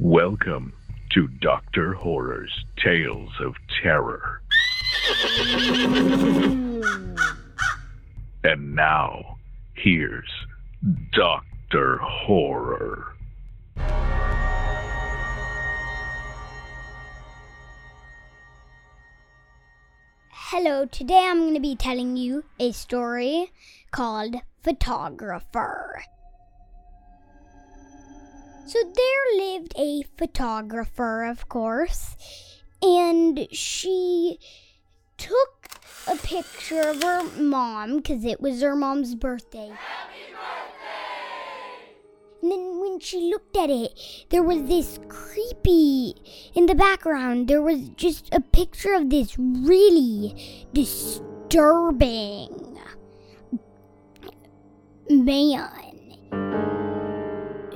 Welcome to Dr. Horror's Tales of Terror. and now, here's Dr. Horror. Hello, today I'm going to be telling you a story called Photographer. So there lived a photographer, of course, and she took a picture of her mom because it was her mom's birthday. And then when she looked at it, there was this creepy in the background. There was just a picture of this really disturbing man.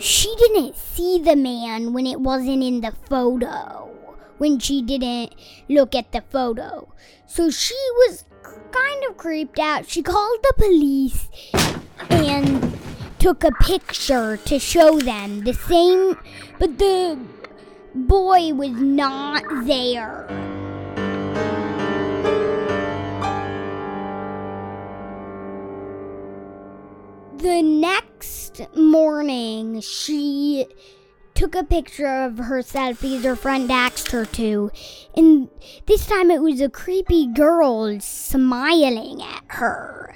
She didn't see the man when it wasn't in the photo, when she didn't look at the photo. So she was kind of creeped out. She called the police and took a picture to show them the same, but the boy was not there. The next morning, she took a picture of herself because her friend asked her to. And this time it was a creepy girl smiling at her.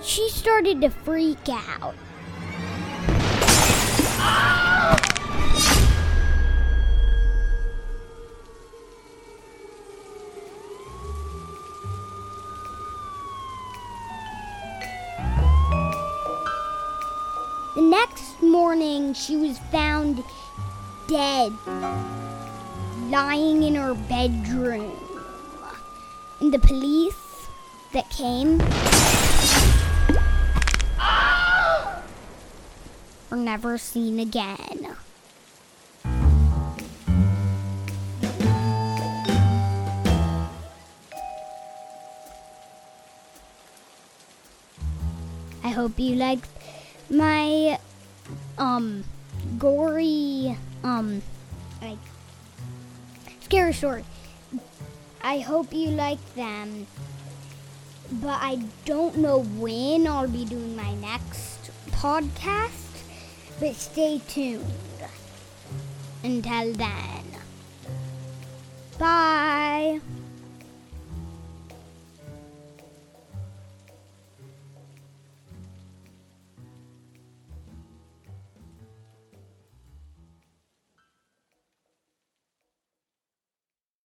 She started to freak out. The next morning, she was found dead, lying in her bedroom. And the police that came were never seen again. I hope you liked my um gory um like scary story. I hope you like them. But I don't know when I'll be doing my next podcast. But stay tuned. Until then. Bye.